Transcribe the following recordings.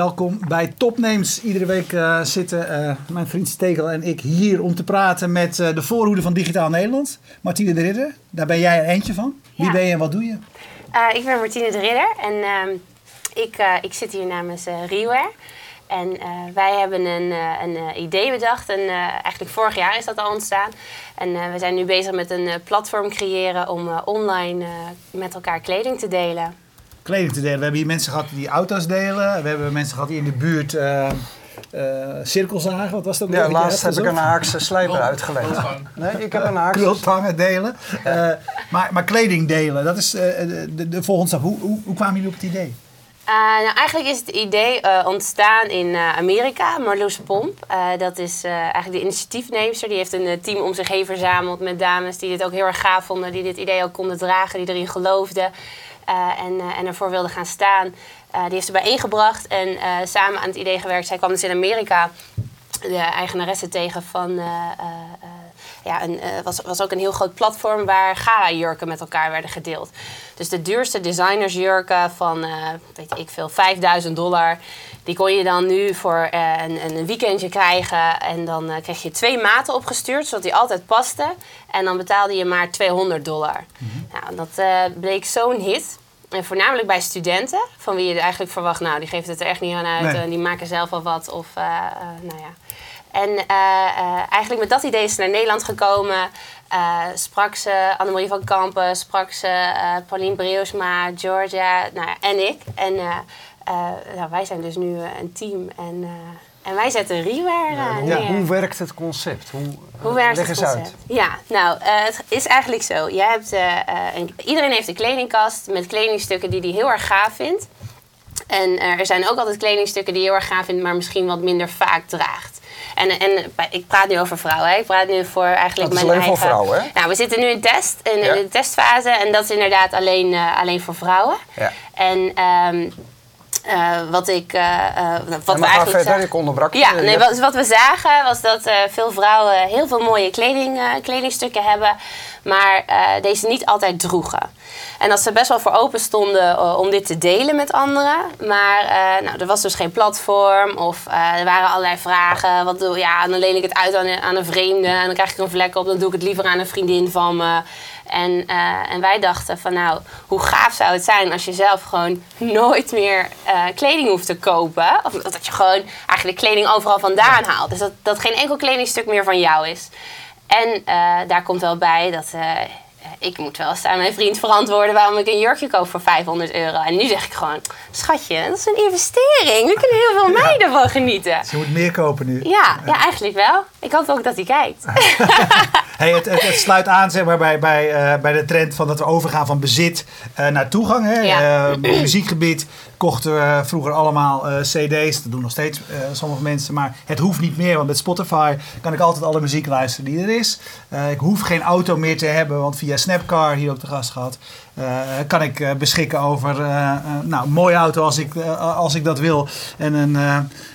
welkom bij Topnames. Iedere week uh, zitten uh, mijn vriend Stekel en ik hier om te praten met uh, de voorhoede van Digitaal Nederland. Martine de Ridder, daar ben jij er eentje van. Wie ben je en wat doe je? ik ben Martine de Ridder en ehm, ik, ik zit hier namens Reware. En wij hebben een, een idee bedacht en eigenlijk vorig jaar is dat al ontstaan. En we zijn nu bezig met een platform creëren om online met elkaar kleding te delen kleding te delen. We hebben hier mensen gehad die auto's delen. We hebben mensen gehad die in de buurt uh, uh, cirkels zagen. Wat was dat? Ja, laatst heb ik een Haakse slijper uitgelegd. Nee, ik heb een Haakse... Krultangen delen. Uh, maar, maar kleding delen, dat is de, de, volgende stap. Hoe, hoe, hoe kwamen jullie op het idee? Uh, nou, eigenlijk is het idee uh, ontstaan in uh, Amerika. Marloes Pomp, dat is eigenlijk de initiatiefneemster. Die heeft een team om zich heen verzameld met dames die dit ook heel erg gaaf vonden. Die dit idee ook konden dragen, die erin geloofden. Eh, en, uh, en ervoor wilde gaan staan. Eh, die heeft ze bijeengebracht en samen aan het idee gewerkt. Zij kwam dus in Amerika de eigenaresse tegen van. ja, een, was, was ook een heel groot platform waar gala-jurken met elkaar werden gedeeld. Dus de duurste designersjurken van, weet ik veel, 5000 dollar. Die kon je dan nu voor een, een weekendje krijgen. En dan kreeg je twee maten opgestuurd, zodat die altijd paste. En dan betaalde je maar 200 dollar. Mm Nou, dat bleek zo'n hit. En voornamelijk bij studenten, van wie je eigenlijk verwacht, nou, die geven het er echt niet aan uit. Nee. die maken zelf al wat. Of, uh, uh, nou ja. En uh, eigenlijk met dat idee is ze naar Nederland gekomen. sprak ze Annemarie van Kampen, sprak ze Pauline Breusma, Georgia nou, en ik. En nou, wij zijn dus nu een team. En en wij zetten Reware ja, hoe, werkt het concept? Hoe, hoe werkt het concept? Uit. Ja, nou, het is eigenlijk zo. Hebt, een, iedereen heeft een kledingkast met kledingstukken die hij heel erg gaaf vindt. En er zijn ook altijd kledingstukken die je heel erg gaaf vindt, maar misschien wat minder vaak draagt. En, en ik praat nu over vrouwen. Hè. Ik praat nu voor eigenlijk dat mijn is alleen voor vrouwen, hè? Nou, we zitten nu in test, in, ja. de testfase. En dat is inderdaad alleen, uh, alleen voor vrouwen. Ja. En um, uh, wat ik. Uh, wat we eigenlijk verder, zagen, ik onderbrak Ja, nee, wat, wat, we zagen was dat veel vrouwen heel veel mooie kleding, kledingstukken hebben, maar deze niet altijd droegen. En dat ze best wel voor open stonden om dit te delen met anderen. Maar nou, er was dus geen platform of er waren allerlei vragen. Wat doe ja, dan leen ik het uit aan, aan een vreemde en dan krijg ik een vlek op. Dan doe ik het liever aan een vriendin van me. En, uh, en wij dachten van nou, hoe gaaf zou het zijn als je zelf gewoon nooit meer uh, kleding hoeft te kopen. Of dat je gewoon eigenlijk kleding overal vandaan haalt. Dus dat, dat geen enkel kledingstuk meer van jou is. En uh, daar komt wel bij dat ik moet wel eens aan mijn vriend verantwoorden waarom ik een jurkje koop voor 500 euro. En nu zeg ik gewoon, schatje, dat is een investering. We kunnen heel veel meiden van genieten. Dus je moet meer kopen nu. Ja, ja, eigenlijk wel. Ik hoop ook dat hij kijkt. hey, het, het, het, sluit aan zeg maar, bij, bij, uh, bij de trend van dat we overgaan van bezit uh, naar toegang. Hè? Ja. Uh, muziekgebied kochten we vroeger allemaal cd's. Dat doen nog steeds sommige mensen. Maar het hoeft niet meer, want met Spotify kan ik altijd alle muziek luisteren die er is. ik hoef geen auto meer te hebben, want via Snapcar, hier ook de gast gehad, uh, kan ik uh, beschikken over nou, een mooie auto als ik, als ik dat wil. En een,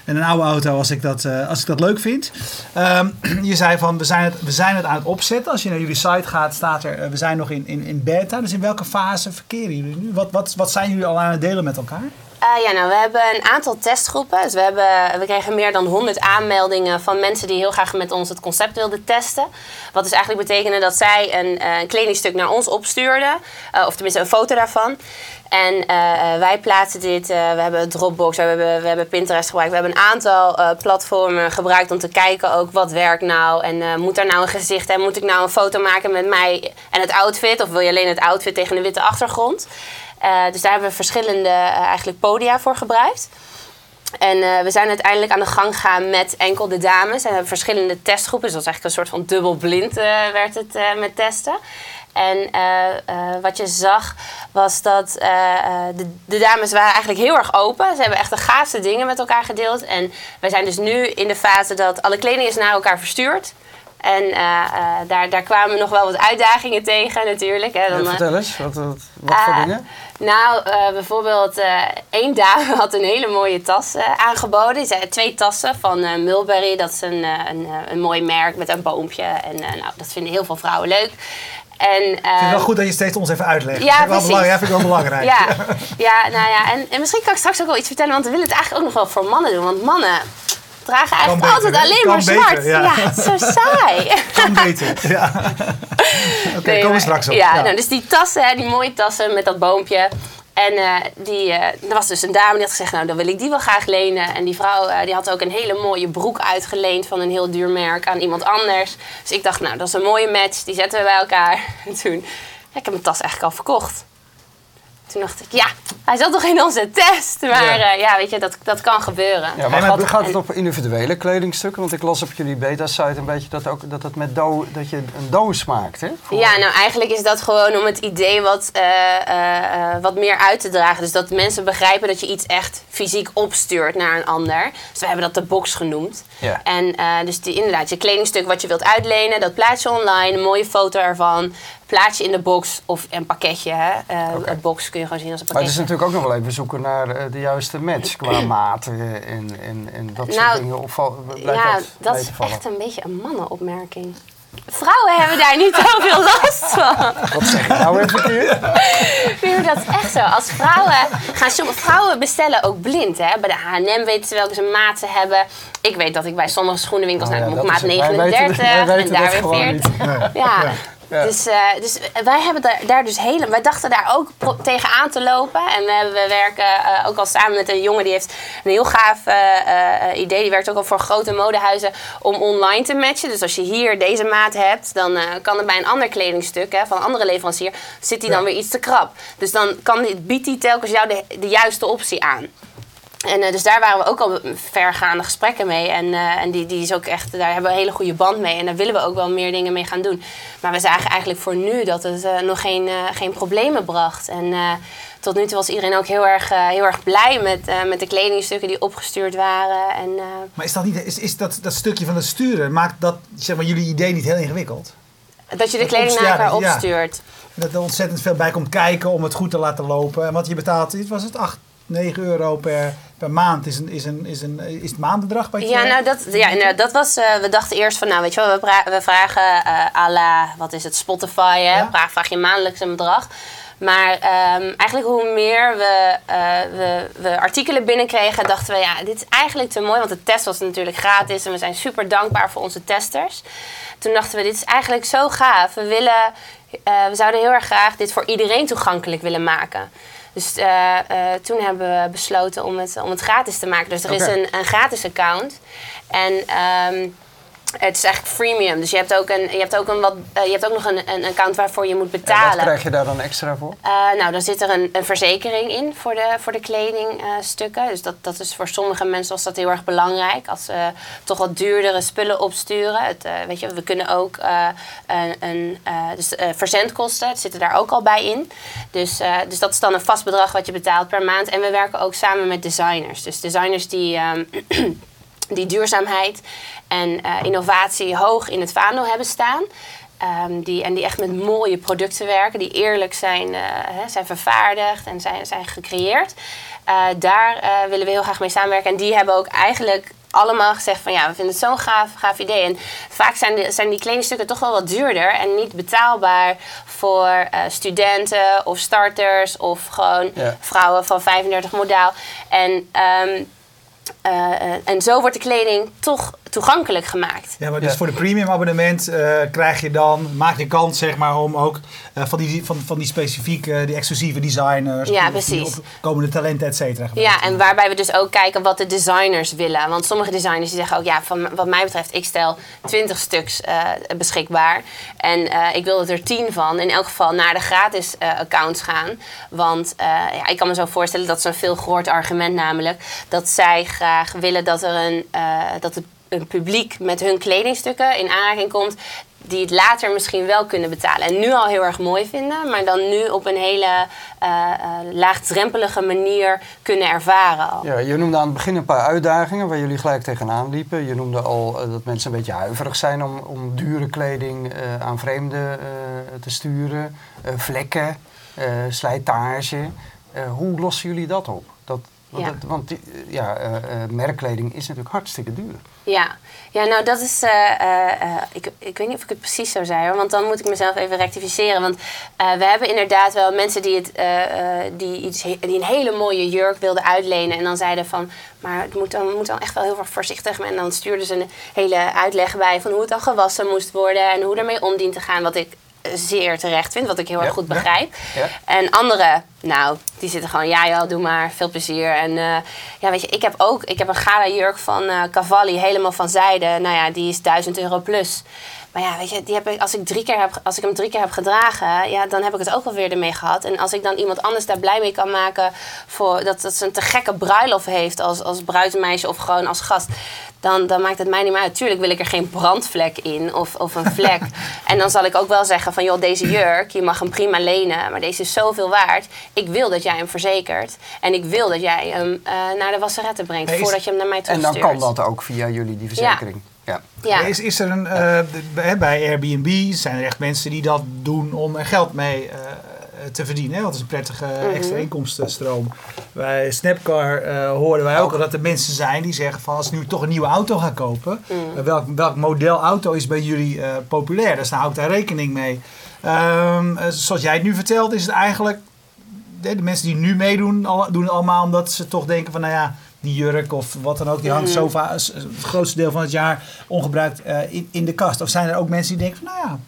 en een oude auto als ik dat, als ik dat leuk vind. Um, je zei van we zijn, het, we zijn het aan het opzetten. Als je naar jullie site gaat, staat er we zijn nog in, in, in beta. Dus in welke fase verkeren jullie nu? Wat, wat, wat zijn jullie al aan het delen met elkaar? Uh, ja, nou, we hebben een aantal testgroepen. Dus we, hebben, we kregen meer dan 100 aanmeldingen van mensen die heel graag met ons het concept wilden testen. Wat dus eigenlijk betekende dat zij een, een kledingstuk naar ons opstuurden. Uh, of tenminste een foto daarvan. En wij plaatsen dit. we hebben Dropbox, we hebben, we hebben Pinterest gebruikt. We hebben een aantal platformen gebruikt om te kijken ook wat werkt nou. En moet daar nou een gezicht en moet ik nou een foto maken met mij en het outfit? Of wil je alleen het outfit tegen een witte achtergrond? Uh, dus daar hebben we verschillende uh, eigenlijk podia voor gebruikt. En uh, we zijn uiteindelijk aan de gang gegaan met enkel de dames. En we hebben verschillende testgroepen. Dus dat was eigenlijk een soort van dubbelblind werd het met testen. En wat je zag was dat de, de, dames waren eigenlijk heel erg open. Ze hebben echt de gaafste dingen met elkaar gedeeld. En wij zijn dus nu in de fase dat alle kleding is naar elkaar verstuurd. En uh, uh, daar, daar kwamen nog wel wat uitdagingen tegen natuurlijk. Hè. Dan, ja, vertel eens, wat, wat, wat voor dingen? Nou, bijvoorbeeld één dame had een hele mooie tas aangeboden. Ze twee tassen van Mulberry. Dat is een, een, een mooi merk met een boompje. En nou, dat vinden heel veel vrouwen leuk. En, ik vind het wel goed dat je steeds ons even uitlegt. Ja, wel precies. belangrijk, vind ik wel belangrijk. Ja, ja, nou ja, en, en misschien kan ik straks ook wel iets vertellen, want we willen het eigenlijk ook nog wel voor mannen doen. Want mannen dragen eigenlijk beter, altijd alleen Kan maar beter, zwart. ja. ja. het is zo saai. Kan beter. Ja. Oké, Nee, komen we straks op. Ja, Ja. Nou, dus die tassen, die mooie tassen met dat boompje. En eh, die, eh, er was dus een dame die had gezegd, nou dan wil ik die wel graag lenen. En die vrouw eh, die had ook een hele mooie broek uitgeleend van een heel duur merk aan iemand anders. Dus ik dacht, nou dat is een mooie match, die zetten we bij elkaar. En toen, ja, ik heb mijn tas eigenlijk al verkocht. Toen dacht ik, ja, hij zat toch in onze test. Maar Ja. ja, ja weet je, dat, dat kan gebeuren. Ja, maar maar gaat, het op individuele kledingstukken? Want ik las op jullie beta-site een beetje dat, ook, dat, het met do, dat je een doos maakt, hè? Voor- Ja, nou eigenlijk is dat gewoon om het idee wat, eh, eh, eh, wat meer uit te dragen. Dus dat mensen begrijpen dat je iets echt fysiek opstuurt naar een ander. Dus we hebben dat de box genoemd. Ja. En eh, dus die, inderdaad, je kledingstuk wat je wilt uitlenen, dat plaats je online, een mooie foto ervan. Plaats je in de box of een pakketje. Hè. Eh, Een box kun je gewoon zien als een Maar het is pakketje. natuurlijk ook nog wel even zoeken naar eh, de juiste match qua maten en, en, en dat soort Nou, dingen. Of val- blijft ja, dat, is echt een beetje een mannenopmerking. Vrouwen hebben daar niet zoveel last van. Wat zeg je nou? Nee, maar dat is echt zo. Als vrouwen gaan shoppen, vrouwen bestellen ook blind. Hè? Bij de H&M weten ze welke ze maten hebben. Ik weet dat ik bij sommige schoenenwinkels Oh ja, naar dat ik maat is het. Wij weten- 39 wij weten en daar weer gewoon 40. niet. Nee. Ja. Ja. Dus, eh, dus wij hebben daar, daar dus hele, wij dachten daar ook tegenaan te lopen. En we, werken eh, ook al samen met een jongen die heeft een heel gaaf eh, idee. Die werkt ook al voor grote modehuizen om online te matchen. Dus als je hier deze maat hebt, dan kan er bij een ander kledingstuk hè, van een andere leverancier, zit die dan weer iets te krap. Dus dan kan biedt die telkens jou de, de juiste optie aan. En eh, dus daar waren we ook al vergaande gesprekken mee. En, eh, en die, die is ook echt, daar hebben we een hele goede band mee. En daar willen we ook wel meer dingen mee gaan doen. Maar we zagen eigenlijk voor nu dat het eh, nog geen, geen problemen bracht. En tot nu toe was iedereen ook heel erg, heel erg blij met, met de kledingstukken die opgestuurd waren. En, Maar is dat, niet, is, is dat, dat stukje van het sturen, maakt dat zeg maar, jullie idee niet heel ingewikkeld? dat je de Dat kleding naar elkaar ja. opstuurt. Dat er ontzettend veel bij komt kijken om het goed te laten lopen. Want je betaalt, was het 8, 9 euro per, per maand. Is, een, is, een, is, een, is het maandbedrag wat je... Ja, nou dat, ja, inderdaad, dat was. eh, we dachten eerst van, nou weet je wel, we, vragen eh à la, wat is het, Spotify, hè? Ja. Vraag, vraag je maandelijks een bedrag. Maar ehm, eigenlijk hoe meer we, eh, we, we artikelen binnenkregen, dachten we, ja, dit is eigenlijk te mooi. Want de test was natuurlijk gratis en we zijn super dankbaar voor onze testers. Toen dachten we, dit is eigenlijk zo gaaf. We, willen, we zouden heel erg graag dit voor iedereen toegankelijk willen maken. Dus eh, eh, toen hebben we besloten om het, om het gratis te maken. Dus er is een, een gratis account. En ehm, het is eigenlijk freemium. Dus je hebt ook, een, je hebt ook, een wat, eh, je hebt ook nog een, een account waarvoor je moet En wat betalen. krijg je daar dan extra voor? Eh, nou, dan zit er een, een verzekering in voor de, voor de kledingstukken. dus dat, dat is voor sommige mensen was dat heel erg belangrijk. Als ze toch wat duurdere spullen opsturen. Het, eh, weet je, we kunnen ook een, een, dus, verzendkosten, het zitten daar ook al bij in. Dus, dus dat is dan een vast bedrag wat je betaalt per maand. En we werken ook samen met designers. Dus designers die... ehm, die duurzaamheid en eh, innovatie hoog in het vaandel hebben staan. Ehm, die, en die echt met mooie producten werken, die eerlijk zijn, eh, hè, zijn vervaardigd en zijn, zijn gecreëerd. Eh, daar willen we heel graag mee samenwerken. En die hebben ook eigenlijk allemaal gezegd van ja, we vinden het zo'n gaaf, gaaf idee. En vaak zijn, de, zijn die kledingstukken toch wel wat duurder en niet betaalbaar voor studenten of starters of gewoon Ja. vrouwen van 35 modaal. En ehm, eh, eh, en zo wordt de kleding toch toegankelijk gemaakt. Ja, maar dus Ja. voor de premium abonnement eh, krijg je dan, maak je kans zeg maar om ook eh, van, die, van, van die specifieke, die exclusieve designers, Ja, die, die precies. opkomende talenten, et cetera. Ja, en waarbij we dus ook kijken wat de designers willen. Want sommige designers die zeggen ook, ja, van wat mij betreft, ik stel 20 stuks eh, beschikbaar. En eh, ik wil dat er 10 van in elk geval naar de gratis eh, accounts gaan. Want eh, ja, ik kan me zo voorstellen, dat is een veel gehoord argument namelijk, dat zij graag willen dat er een, eh, dat het een publiek met hun kledingstukken in aanraking komt die het later misschien wel kunnen betalen. En nu al heel erg mooi vinden, maar dan nu op een hele eh, eh, laagdrempelige manier kunnen ervaren al. Ja, je noemde aan het begin een paar uitdagingen waar jullie gelijk tegenaan liepen. Je noemde al eh, dat mensen een beetje huiverig zijn om, om dure kleding aan vreemden te sturen. Vlekken, slijtage. Hoe lossen jullie dat op? Dat, Want, Ja. het- want die, ja, merkkleding is natuurlijk hartstikke duur. Ja, ja nou dat is. eh, eh, eh, ik, ik weet niet of ik het precies zo zei hoor, want dan moet ik mezelf even rectificeren. Want we hebben inderdaad wel mensen die, het, die, iets, die een hele mooie jurk wilden uitlenen. En dan zeiden van, maar het moet dan, moet dan echt wel heel erg voorzichtig. En dan stuurden ze een hele uitleg bij van hoe het dan gewassen moest worden en hoe ermee om dient te gaan. Wat ik zeer terecht vind, wat ik heel Ja, erg goed ja. begrijp. Ja. En anderen, nou, die zitten gewoon, ja joh, doe maar, veel plezier. En eh, ja, weet je, ik heb ook, ik heb een gala jurk van eh, Cavalli, helemaal van zijde. Nou ja, die is 1000 euro plus. Maar ja, weet je, die heb ik, als, ik drie keer heb, als ik hem drie keer heb gedragen, ja, dan heb ik het ook alweer ermee gehad. En als ik dan iemand anders daar blij mee kan maken, voor, dat, dat ze een te gekke bruiloft heeft als, als bruidsmeisje of gewoon als gast, dan, dan maakt het mij niet meer uit. Tuurlijk wil ik er geen brandvlek in of, of een vlek. en dan zal ik ook wel zeggen van, joh, deze jurk, je mag hem prima lenen, maar deze is zoveel waard. Ik wil dat jij hem verzekert. En ik wil dat jij hem eh, naar de wasseretten brengt, Nee, is- voordat je hem naar mij En terugstuurt. dan kan dat ook via jullie, die verzekering. Ja. Ja. Is, is er een, eh, bij- Airbnb zijn er echt mensen die dat doen om er geld mee eh, te verdienen. Hè? Want het is een prettige Mhm. extra inkomstenstroom. Bij Snapcar eh, hoorden wij ook al dat er mensen zijn die zeggen van als ik nu toch een nieuwe auto ga kopen. Mhm. eh, welk, welk model auto is bij jullie eh, populair? Dus dan hou ik daar rekening mee. Ehm, eh, zoals jij het nu vertelt is het eigenlijk... De, de mensen die nu meedoen al- doen het allemaal omdat ze toch denken van nou ja... Die jurk of wat dan ook, die hangt zo s- het grootste deel van het jaar ongebruikt eh, in, in de kast. Of zijn er ook mensen die denken van nou ja,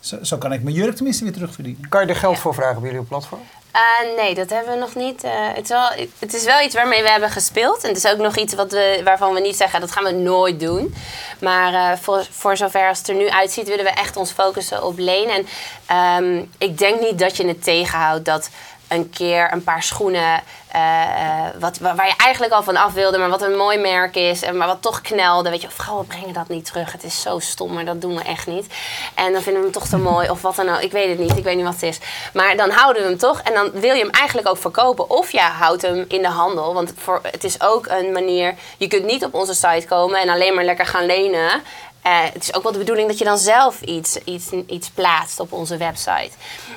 zo, zo kan ik mijn jurk tenminste weer terugverdienen. Kan je er geld Ja. voor vragen bij jullie op platform? Eh, nee, dat hebben we nog niet. Eh, het, is wel, het is wel iets waarmee we hebben gespeeld. En het is ook nog iets wat we, waarvan we niet zeggen dat gaan we nooit doen. Maar eh, voor, voor zover als het er nu uitziet, willen we echt ons focussen op lenen. En ehm, ik denk niet dat je het tegenhoudt dat een keer een paar schoenen. eh, eh, wat, waar, je eigenlijk al van af wilde, maar wat een mooi merk is. en Maar wat toch knelde. Weet je, vrouwen brengen dat niet terug. Het is zo stom, maar dat doen we echt niet. En dan vinden we hem toch te mooi. Of wat dan ook. Ik weet het niet. Ik weet niet wat het is. Maar dan houden we hem toch. En dan wil je hem eigenlijk ook verkopen. Of je houdt hem in de handel. Want voor, het is ook een manier. Je kunt niet op onze site komen en alleen maar lekker gaan lenen. Eh, het is ook wel de bedoeling dat je dan zelf iets, iets, iets plaatst op onze website.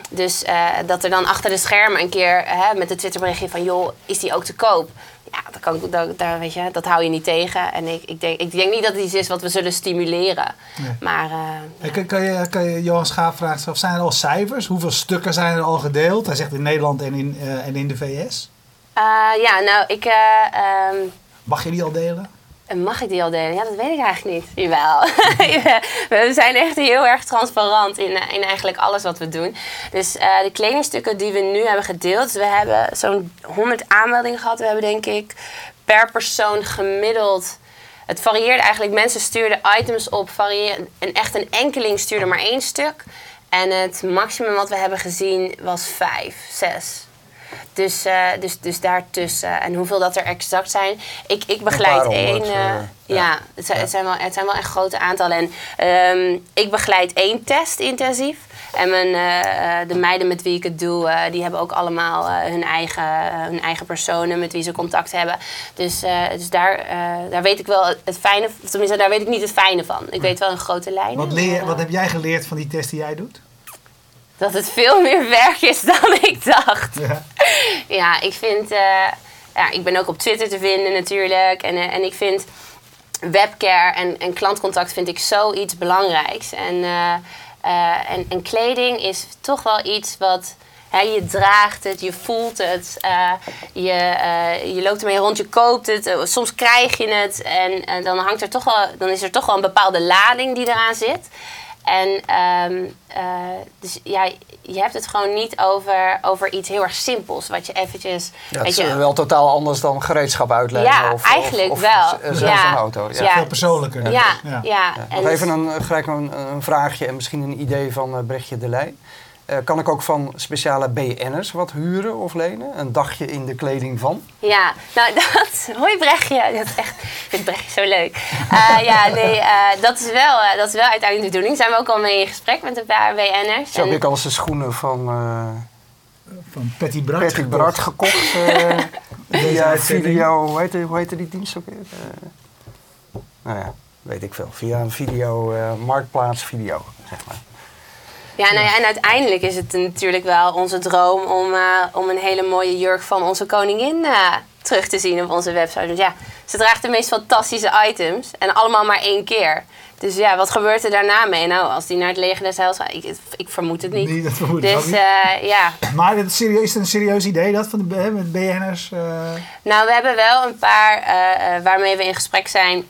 Dus eh, dat er dan achter de schermen een keer hè, met een Twitterberichtje van... joh, is die ook te koop? Ja, dat, kan, dat, daar, weet je, dat hou je niet tegen. En ik, ik, denk, ik denk niet dat het iets is wat we zullen stimuleren. Nee. Maar eh, Kan, kan, je, kan je Johan Schaap vragen, of zijn er al cijfers? Hoeveel stukken zijn er al gedeeld? Hij zegt in Nederland en in, en in de VS. ja, nou, ik... eh, ehm, Mag je die al delen? En Mag ik die al delen? Ja, dat weet ik eigenlijk niet. Jawel. we zijn echt heel erg transparant in, eh, in eigenlijk alles wat we doen. Dus eh, de kledingstukken die we nu hebben gedeeld, we hebben zo'n 100 aanmeldingen gehad. We hebben denk ik per persoon gemiddeld. Het varieerde eigenlijk. Mensen stuurden items op. En echt een enkeling stuurde maar één stuk. En het maximum wat we hebben gezien was vijf, zes. Dus, eh, dus, dus daartussen. En hoeveel dat er exact zijn. Ik, ik begeleid één. eh, ja, ja. het, zijn, het, zijn wel, het zijn wel echt grote aantallen. En ehm, ik begeleid één test intensief. En mijn, de meiden met wie ik het doe, die hebben ook allemaal hun, eigen, hun eigen personen met wie ze contact hebben. Dus, dus daar, daar weet ik wel het fijne, tenminste daar weet ik niet het fijne van. Ik weet wel een grote lijn. Wat, leer, wat heb jij geleerd van die test die jij doet? Dat het veel meer werk is dan ik dacht. Ja. Ja, ik vind. eh, ja, ik ben ook op Twitter te vinden natuurlijk. En, eh, en ik vind webcare en, en klantcontact vind ik zoiets belangrijks. En, eh, en, en kleding is toch wel iets wat. Hè, je draagt het, je voelt het, je, je loopt ermee rond, je koopt het. soms krijg je het en, en dan, hangt er toch wel, dan is er toch wel een bepaalde lading die eraan zit. En ehm, eh, dus ja, je hebt het gewoon niet over, over iets heel erg simpels. Wat je eventjes. Ja, het weet is je, wel totaal anders dan gereedschap uitlenen. Ja, of, eigenlijk of, of, wel. zelfs Ja. een auto. Ja. Ja. Veel persoonlijker. ja, Ja. ja. Ja. En Nog dus- even een, eh, gelijk een, een vraagje en misschien een idee van eh, Brechtje de Leij. Eh, kan ik ook van speciale BN'ers wat huren of lenen? Een dagje in de kleding van? Ja, nou dat. Hoi Brechtje. Dat is echt, ik vind Brechtje zo leuk. Eh, ja, nee, eh, dat, is wel, eh, dat is wel uiteindelijk de bedoeling. Zijn we ook al mee in gesprek met een paar BN'ers. Zo heb En- ik al eens de schoenen van eh Van Patty Bart. Patty gekocht. Bart gekocht. eh via video, hoe heette, hoe heette die dienst ook weer? Eh, nou ja, weet ik veel. Via een video, eh, marktplaats video, zeg maar. Ja, nou ja, en uiteindelijk is het natuurlijk wel onze droom om, eh, om een hele mooie jurk van onze koningin eh, terug te zien op onze website. Dus ja, ze draagt de meest fantastische items en allemaal maar één keer. Dus ja, wat gebeurt er daarna mee? Nou, als die naar het leger des heils gaat, ik, ik vermoed het niet. Nee, dat vermoed ik dus niet. eh, ja, Maar het is, serieus, is een serieus idee dat van de BN'ers? eh Nou, we hebben wel een paar waarmee we in gesprek zijn.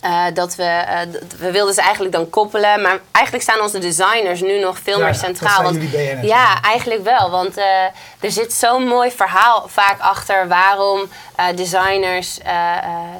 Eh, dat we, eh, we wilden ze eigenlijk dan koppelen. Maar eigenlijk staan onze designers nu nog veel Ja, meer dat centraal. want, ja, eigenlijk wel. Want eh, er zit zo'n mooi verhaal vaak achter waarom designers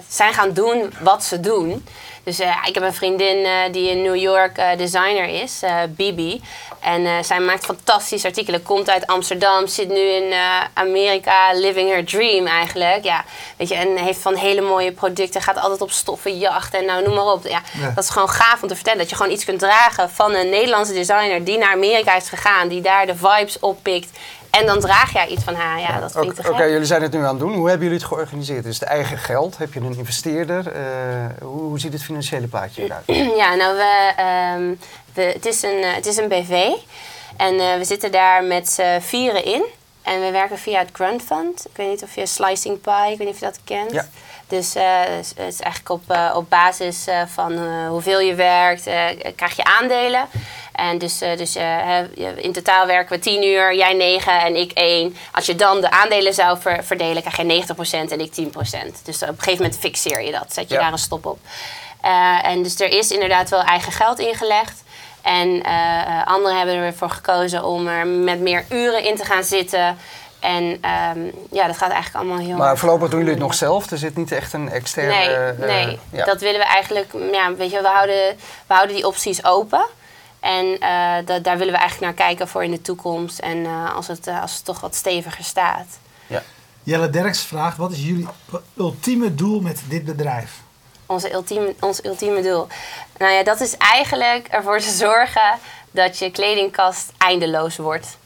zijn gaan doen wat ze doen. Dus eh, ik heb een vriendin eh, die in New York eh, designer is, Bibi. En zij maakt fantastische artikelen. Komt uit Amsterdam, zit nu in Amerika, living her dream eigenlijk. Ja, weet je, en heeft van hele mooie producten. Gaat altijd op stoffenjacht en nou noem maar op. Ja, Ja. Dat is gewoon gaaf om te vertellen. Dat je gewoon iets kunt dragen van een Nederlandse designer die naar Amerika is gegaan. Die daar de vibes oppikt. En dan draag jij iets van haar. Ja, dat vind ik Oké, te gek. jullie zijn het nu aan het doen. Hoe hebben jullie het georganiseerd? Is het eigen geld? Heb je een investeerder? Eh, hoe, hoe ziet het financiële plaatje eruit? Ja, nou, we, ehm, we, het, is een, eh, het is een BV. En eh, we zitten daar met z'n vieren in. En we werken via het Grunt Fund. Ik weet niet of je Slicing Pie, ik weet niet of je dat kent. Ja. Dus het is- eigenlijk op, op basis van hoeveel je werkt, krijg je aandelen. En dus, eh, dus eh, in totaal werken we 10 uur, jij 9 en ik 1. Als je dan de aandelen zou ver- verdelen, krijg je 90% en ik 10%. Dus op een gegeven moment fixeer je dat, zet je Ja. daar een stop op. Eh, en dus er is inderdaad wel eigen geld ingelegd. En anderen hebben ervoor gekozen om er met meer uren in te gaan zitten. En ehm, ja, dat gaat eigenlijk allemaal heel Maar voorlopig doen jullie het nog zelf. Er zit niet echt een externe... Nee, nee. ja. dat willen we eigenlijk. Ja, weet je, we houden, we houden die opties open. En eh, da- daar willen we eigenlijk naar kijken voor in de toekomst. En eh, als, het, eh, als het toch wat steviger staat. Ja. Jelle Derks vraagt, wat is jullie ultieme doel met dit bedrijf? Onze ultieme, ons ultieme doel. Nou ja, dat is eigenlijk ervoor te zorgen dat je kledingkast eindeloos wordt.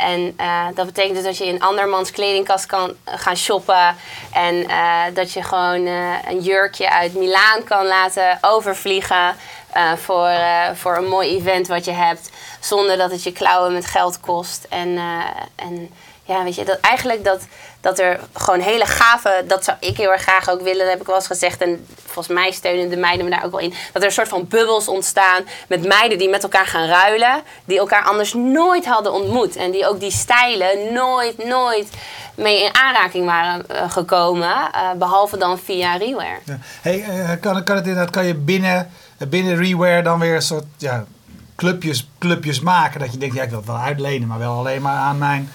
En eh, dat betekent dus dat je in andermans kledingkast kan gaan shoppen. En eh, dat je gewoon eh, een jurkje uit Milaan kan laten overvliegen. Eh, voor, eh, voor een mooi event wat je hebt. Zonder dat het je klauwen met geld kost. En, eh, en ja, weet je, dat eigenlijk dat, dat er gewoon hele gave, dat zou ik heel erg graag ook willen, dat heb ik wel eens gezegd. En volgens mij steunen de meiden me daar ook wel in. Dat er een soort van bubbels ontstaan met meiden die met elkaar gaan ruilen. Die elkaar anders nooit hadden ontmoet. En die ook die stijlen nooit, nooit mee in aanraking waren gekomen. eh, behalve dan via Rewear. Ja. Hey, kan, kan, het inderdaad, kan je binnen, binnen Reware dan weer een soort ja, clubjes, clubjes maken? Dat je denkt, ja, ik wil het wel uitlenen, maar wel alleen maar aan mijn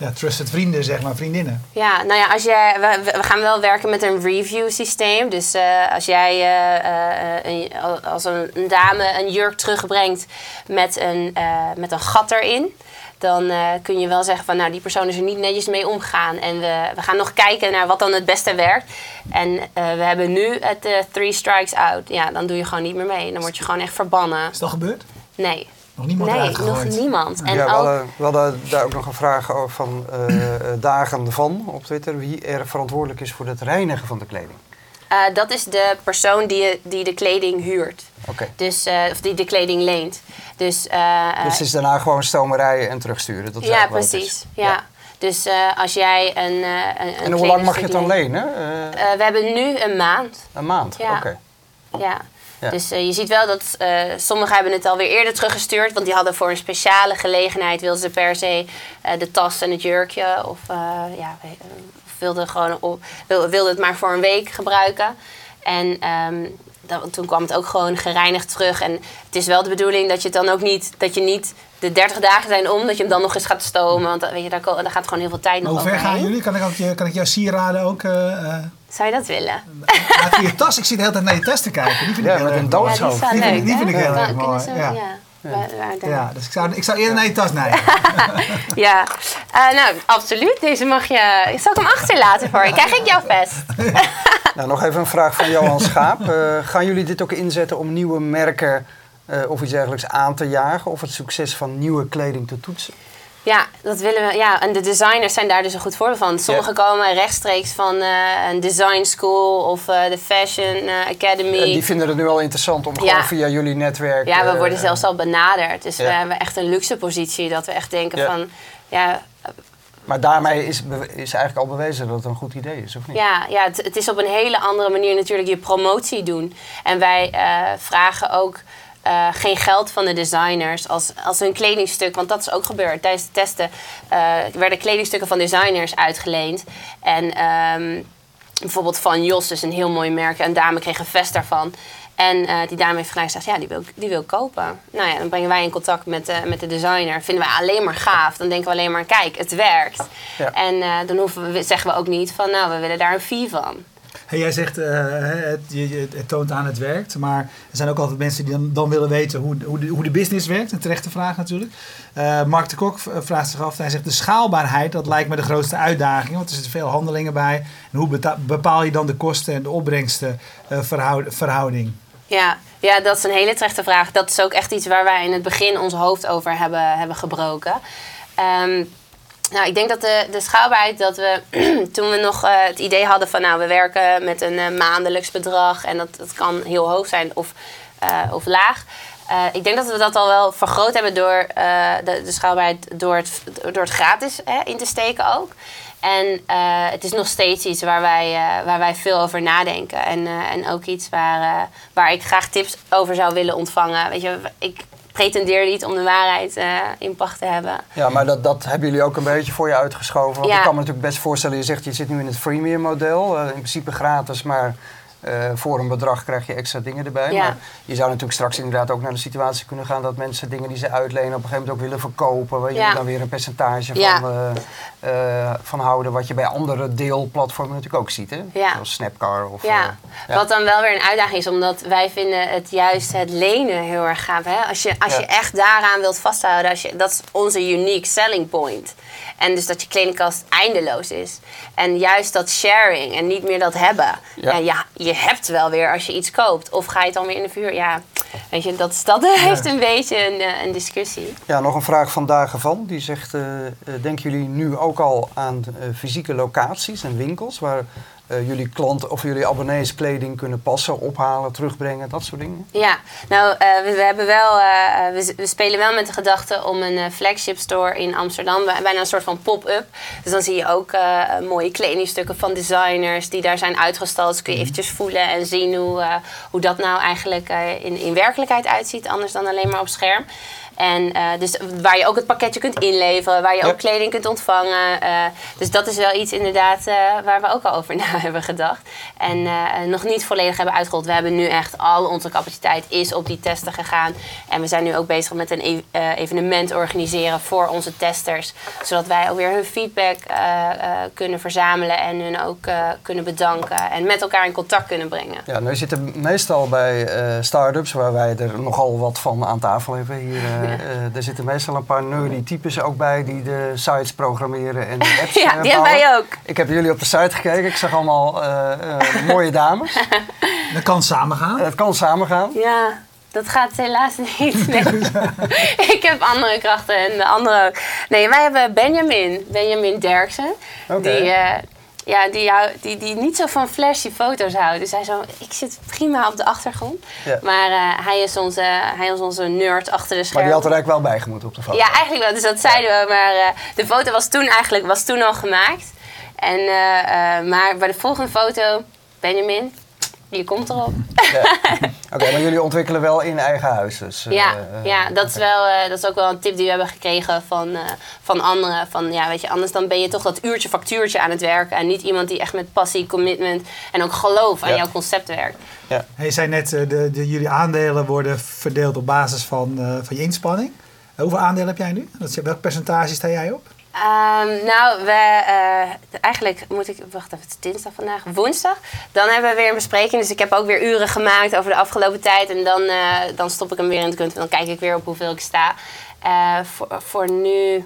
ja, trusted vrienden, zeg maar, vriendinnen. Ja, nou ja, als jij, we, gaan wel werken met een review systeem. Dus eh, als jij eh, eh, een, als een, dame een jurk terugbrengt met een, met een gat erin. Dan eh, kun je wel zeggen van nou die persoon is er niet netjes mee omgegaan. En we, we gaan nog kijken naar wat dan het beste werkt. En eh, we hebben nu het eh, three strikes out. Ja, dan doe je gewoon niet meer mee. Dan word je gewoon echt verbannen. Is dat gebeurd? Nee. Nog niemand nee, nog niemand. En ja, we, hadden, we hadden daar ook nog een vraag over van Dagen van op Twitter. Wie er verantwoordelijk is voor het reinigen van de kleding. Eh, dat is de persoon die, die de kleding huurt. Dus, eh, of die de kleding leent. Dus, het is daarna gewoon stoomerijen en terugsturen. Dat ja, precies. Ja. Dus als jij een. een, En hoe lang mag je het dan lenen? We hebben nu een maand. een maand? ja. Oké. Ja. Ja. Dus je ziet wel dat sommigen hebben het alweer eerder teruggestuurd. Want die hadden voor een speciale gelegenheid wilden ze per se de tas en het jurkje. Of ja, wilden gewoon op, wil- wilden het maar voor een week gebruiken. En ehm, dat- toen kwam het ook gewoon gereinigd terug. En het is wel de bedoeling dat je het dan ook niet, dat je niet de 30 dagen zijn om, dat je hem dan nog eens gaat stomen. Want eh, weet je, daar, gaat gewoon heel veel tijd Maar nog hoe ver gaan jullie? Kan ik, ook, je- kan ik jouw sieraden ook... eh eh Zou je dat willen? we je tas, ik zit de hele tijd naar je tas te kijken. Die vind Ja, ik met een doos- Ja, die vind ik- leuk, die hè? vind ik heel Kan- erg kunnen mooi, ze- ja. Ja. Waar- waar dan? Ja, dus ik zou, ik zou eerder naar je tas neigen. Ja, Eh, nou absoluut. Deze mag je. Zal ik hem achterlaten voor je? Krijg ik jouw vest? Nou, nog even een vraag van Johan Schaap. Eh, gaan jullie dit ook inzetten om nieuwe merken eh, of iets dergelijks aan te jagen? Of het succes van nieuwe kleding te toetsen? Ja, dat willen we. Ja, en de designers zijn daar dus een goed voorbeeld van. Sommigen komen rechtstreeks van eh, een design school of eh, de Fashion eh, Academy. En die vinden het nu al interessant om Ja. gewoon via jullie netwerk... Ja, we worden zelfs al benaderd. Dus we hebben echt een luxe positie dat we echt denken van... Ja, Maar daarmee is, is eigenlijk al bewezen dat het een goed idee is, of niet? Ja, ja het, het is op een hele andere manier natuurlijk je promotie doen. En wij vragen ook uh, geen geld van de designers als, als hun kledingstuk. Want dat is ook gebeurd. Tijdens de testen uh, werden kledingstukken van designers uitgeleend. En um, bijvoorbeeld van Jos, dus een heel mooi merk. Een dame kreeg een vest daarvan. En uh, die dame heeft gelijk gezegd, ja, die wil, die wil kopen. Nou ja, dan brengen wij in contact met, uh, met de designer. Vinden wij alleen maar gaaf. Dan denken we alleen maar, kijk, het werkt. Ja. En uh, dan hoeven we, zeggen we ook niet van, nou, we willen daar een fee van. Jij zegt, het, je, het, toont aan het werkt. Maar er zijn ook altijd mensen die dan, dan willen weten hoe, hoe, de, hoe de business werkt. Een terechte vraag natuurlijk. Mark de Kok vraagt zich af, hij zegt, de schaalbaarheid, dat lijkt me de grootste uitdaging. Want er zitten veel handelingen bij. En hoe bepaal je dan de kosten en de opbrengsten verhoud, verhouding? Ja, ja, dat is een hele terechte vraag. Dat is ook echt iets waar wij in het begin ons hoofd over hebben, hebben gebroken. Um, nou, ik denk dat de, de schaalbaarheid dat we toen we nog uh, het idee hadden van nou, we werken met een uh, maandelijks bedrag en dat, dat kan heel hoog zijn of, uh, of laag. ik denk dat we dat al wel vergroot hebben door de, de schaalbaarheid door het, door het gratis hè, in te steken ook. En het is nog steeds iets waar wij, waar wij veel over nadenken. En, en ook iets waar, waar ik graag tips over zou willen ontvangen. Weet je, ik pretendeer niet om de waarheid in pacht te hebben. Ja, maar dat, dat hebben jullie ook een beetje voor je uitgeschoven. Want ja. ik kan me natuurlijk best voorstellen, je zegt je zit nu in het freemium model. in principe gratis, maar uh, voor een bedrag krijg je extra dingen erbij. Ja. Maar je zou natuurlijk straks inderdaad ook naar de situatie kunnen gaan dat mensen dingen die ze uitlenen op een gegeven moment ook willen verkopen. Waar je dan weer een percentage van, uh, uh, van houden. Wat je bij andere deelplatformen natuurlijk ook ziet. Hè? Zoals Snapcar. Of, ja. Wat dan wel weer een uitdaging is, omdat wij vinden het juist het lenen heel erg gaaf. Hè? Als je, als je echt daaraan wilt vasthouden, als je, dat is onze unique selling point. En dus dat je kledingkast eindeloos is. En juist dat sharing en niet meer dat hebben. Ja. ja, je hebt wel weer als je iets koopt. Of ga je het dan weer in de vuur? Ja, weet je, dat, dat heeft een beetje een, eh, een, discussie. Ja, nog een vraag van Dagen van. Die zegt, uh, denken jullie nu ook al aan uh, fysieke locaties en winkels... waar uh, jullie klanten of jullie abonnees kleding kunnen passen, ophalen, terugbrengen, dat soort dingen? Ja, nou, uh, we, we, hebben wel, uh, we, we, spelen wel met de gedachte om een flagship store in Amsterdam, bijna een soort van pop-up. Dus dan zie je ook mooie kledingstukken van designers die daar zijn uitgestald. Dus kun je mhm. eventjes voelen en zien hoe, hoe dat nou eigenlijk in, in werkelijkheid uitziet, anders dan alleen maar op scherm. En uh, dus waar je ook het pakketje kunt inleveren, waar je ook kleding kunt ontvangen. Uh, dus dat is wel iets inderdaad uh, waar we ook al over na hebben gedacht. En nog niet volledig hebben uitgerold. We hebben nu echt al onze capaciteit is op die testen gegaan. En we zijn nu ook bezig met een e evenement organiseren voor onze testers. Zodat wij ook weer hun feedback kunnen verzamelen en hun ook kunnen bedanken. En met elkaar in contact kunnen brengen. Ja, nu zitten meestal bij start-ups, waar wij er nogal wat van aan tafel hebben hier uh, er zitten meestal een paar nerdy types ook bij die de sites programmeren en de apps Ja, die hebben wij ook. Ik heb jullie op de site gekeken. Ik zag allemaal uh, mooie dames. Dat kan samengaan. Dat kan samengaan. Ja. Dat gaat helaas niet. Nee. ik heb andere krachten en de andere. Nee, wij hebben Benjamin, Benjamin Derksen. Okay. Die, ja, die, die, die niet zo van flashy foto's houdt. Dus hij zo, ik zit prima op de achtergrond. Maar uh, hij, is onze, hij is onze nerd achter de schermen. Maar die had er eigenlijk wel bijgemoet op de foto. Ja, eigenlijk wel. Dus dat zeiden we. Maar uh, de foto was toen eigenlijk was toen al gemaakt. En, uh, maar bij de volgende foto, Benjamin, je komt erop. Ja. Oké, maar jullie ontwikkelen wel in eigen huis dus? Ja, uh, ja dat, is wel, uh, dat is ook wel een tip die we hebben gekregen van, uh, van anderen. Van, ja, weet je, anders dan ben je toch dat uurtje factuurtje aan het werken. En niet iemand die echt met passie, commitment en ook geloof aan ja. jouw concept werkt. Ja. Je zei net, de, de, jullie aandelen worden verdeeld op basis van, van je inspanning. hoeveel aandelen heb jij nu? Welk percentage sta jij op? Um, nou, we, uh, eigenlijk moet ik, wacht even, het is dinsdag vandaag, woensdag. Dan hebben we weer een bespreking. Dus ik heb ook weer uren gemaakt over de afgelopen tijd. En dan, uh, dan stop ik hem weer in het kunt. Dan kijk ik weer op hoeveel ik sta. Uh, voor, voor nu,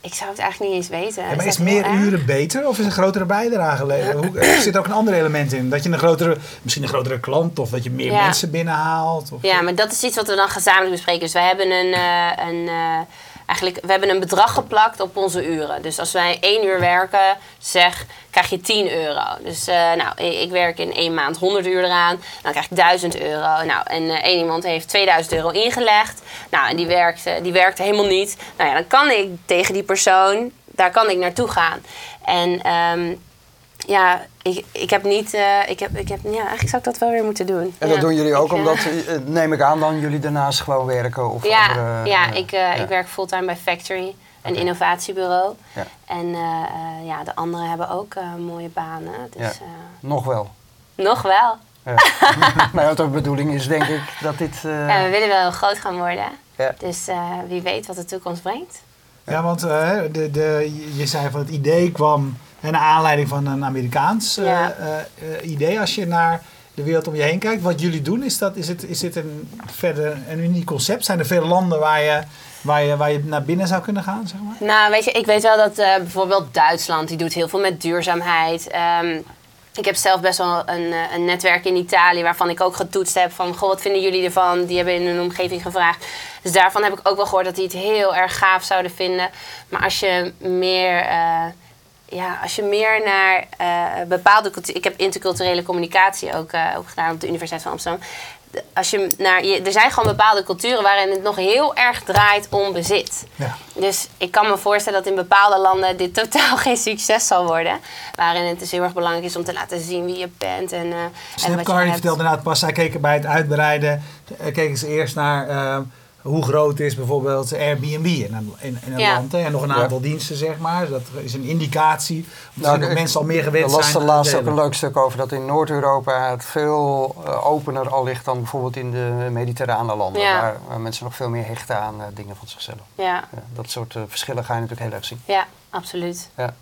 ik zou het eigenlijk niet eens weten. Ja, maar is, is meer uren beter of is een grotere bijdrage? Hoe, er zit ook een ander element in. Dat je een grotere, misschien een grotere klant of dat je meer ja. mensen binnenhaalt. Of ja, maar dat is iets wat we dan gezamenlijk bespreken. Dus we hebben een... een eigenlijk, we hebben een bedrag geplakt op onze uren. Dus als wij één uur werken, zeg, krijg je 10 euro. Dus uh, nou, ik werk in één maand 100 uur eraan, dan krijg ik 1000 euro. Nou, en uh, één iemand heeft 2000 euro ingelegd. Nou, en die werkte, die werkte helemaal niet. Nou ja, dan kan ik tegen die persoon daar kan ik naartoe gaan. En ehm, ja, ik, ik heb niet, uh, ik heb, ik heb, ja, eigenlijk zou ik dat wel weer moeten doen. En dat doen jullie ook, omdat, neem ik aan dan, jullie daarnaast gewoon werken? Of ja, andere, ja, ik, ja. ik werk fulltime bij Factory een innovatiebureil. Ja. En uh, ja, de anderen hebben ook uh, mooie banen. Dus, ja. Nog wel. Nog wel. Ja. maar wat de bedoeling is, denk ik, dat dit... Ja, we willen wel groot gaan worden. Ja. Dus wie weet wat de toekomst brengt. Ja, want de, de, je zei van het idee kwam naar aanleiding van een Amerikaans idee. Als je naar de wereld om je heen kijkt, wat jullie doen, is, dat, is, het, is dit een, verder een uniek concept? Zijn er veel landen waar je waar je, waar je naar binnen zou kunnen gaan, zeg maar? Nou, weet je, ik weet wel dat uh, bijvoorbeeld Duitsland, die doet heel veel met duurzaamheid. Um, ik heb zelf best wel een, eh, een, netwerk in Italië waarvan ik ook getoetst heb van, goh, wat vinden jullie ervan? Die hebben in hun omgeving gevraagd. Dus daarvan heb ik ook wel gehoord dat die het heel erg gaaf zouden vinden. Maar als je meer... Uh, ja, als je meer naar uh, bepaalde Ik heb interculturele communicatie ook, uh, ook gedaan op de Universiteit van Amsterdam als je naar, er zijn gewoon bepaalde culturen waarin het nog heel erg draait om bezit. Ja. Dus ik kan me voorstellen dat in bepaalde landen dit totaal geen succes zal worden. Waarin het dus heel erg belangrijk is om te laten zien wie je bent. En, uh, en wat je vertelde inderdaad pas, zij keken bij het uitbreiden, keken ze eerst naar... Hoe groot is bijvoorbeeld Airbnb in een, in, in een land. En nog een aantal diensten, zeg maar. Dat is een indicatie. Nou, dat mensen al meer gewend zijn. Er las laatst ook een leuk stuk over dat in Noord-Europa het veel uh, opener al ligt dan bijvoorbeeld in de mediterrane landen. Waar, waar, mensen nog veel meer hechten aan uh, dingen van zichzelf. Ja. dat soort uh, verschillen ga je natuurlijk heel erg zien. Ja, absoluut. Ja.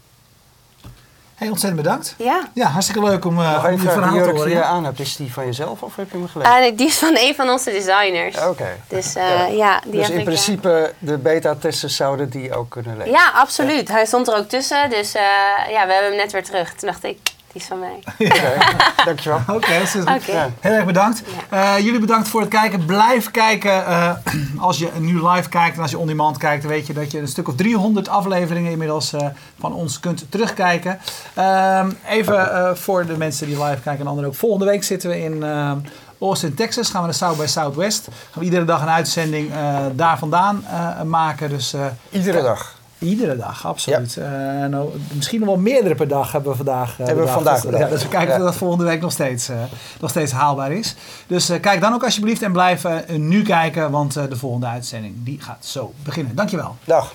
Hey, ontzettend bedankt. Ja. Ja, hartstikke leuk om, uh, om je verhaal te horen. die je aan hebt, is die van jezelf of heb je hem gelezen? Uh, die is van een van onze designers. Oké. Dus, uh, ja. ja. die dus in principe, de beta-testers zouden die ook kunnen lezen? Ja, absoluut. Hij stond er ook tussen. Dus ja, we hebben hem net weer terug. Toen dacht ik, die is van mij. Okay. Dankjewel. Oké, okay, okay. heel erg bedankt. Uh, jullie bedankt voor het kijken. Blijf kijken. Uh, als je nu live kijkt en als je on demand kijkt, dan weet je dat je een stuk of 300 afleveringen inmiddels uh, van ons kunt terugkijken. Ehm, even voor de mensen die live kijken en anderen ook. Volgende week zitten we in Austin, Texas. Gaan we naar South by Southwest. Gaan we iedere dag een uitzending daar vandaan maken. Dus, iedere dag? Iedere dag, absoluut. Ja. Uh, nou, misschien nog wel meerdere per dag hebben we vandaag. Uh, hebben we vandaag dus, ja, dus we kijken of dat volgende week nog steeds, uh, nog steeds haalbaar is. Dus kijk dan ook alsjeblieft en blijf nu kijken, want de volgende uitzending die gaat zo beginnen. Dankjewel. Dag.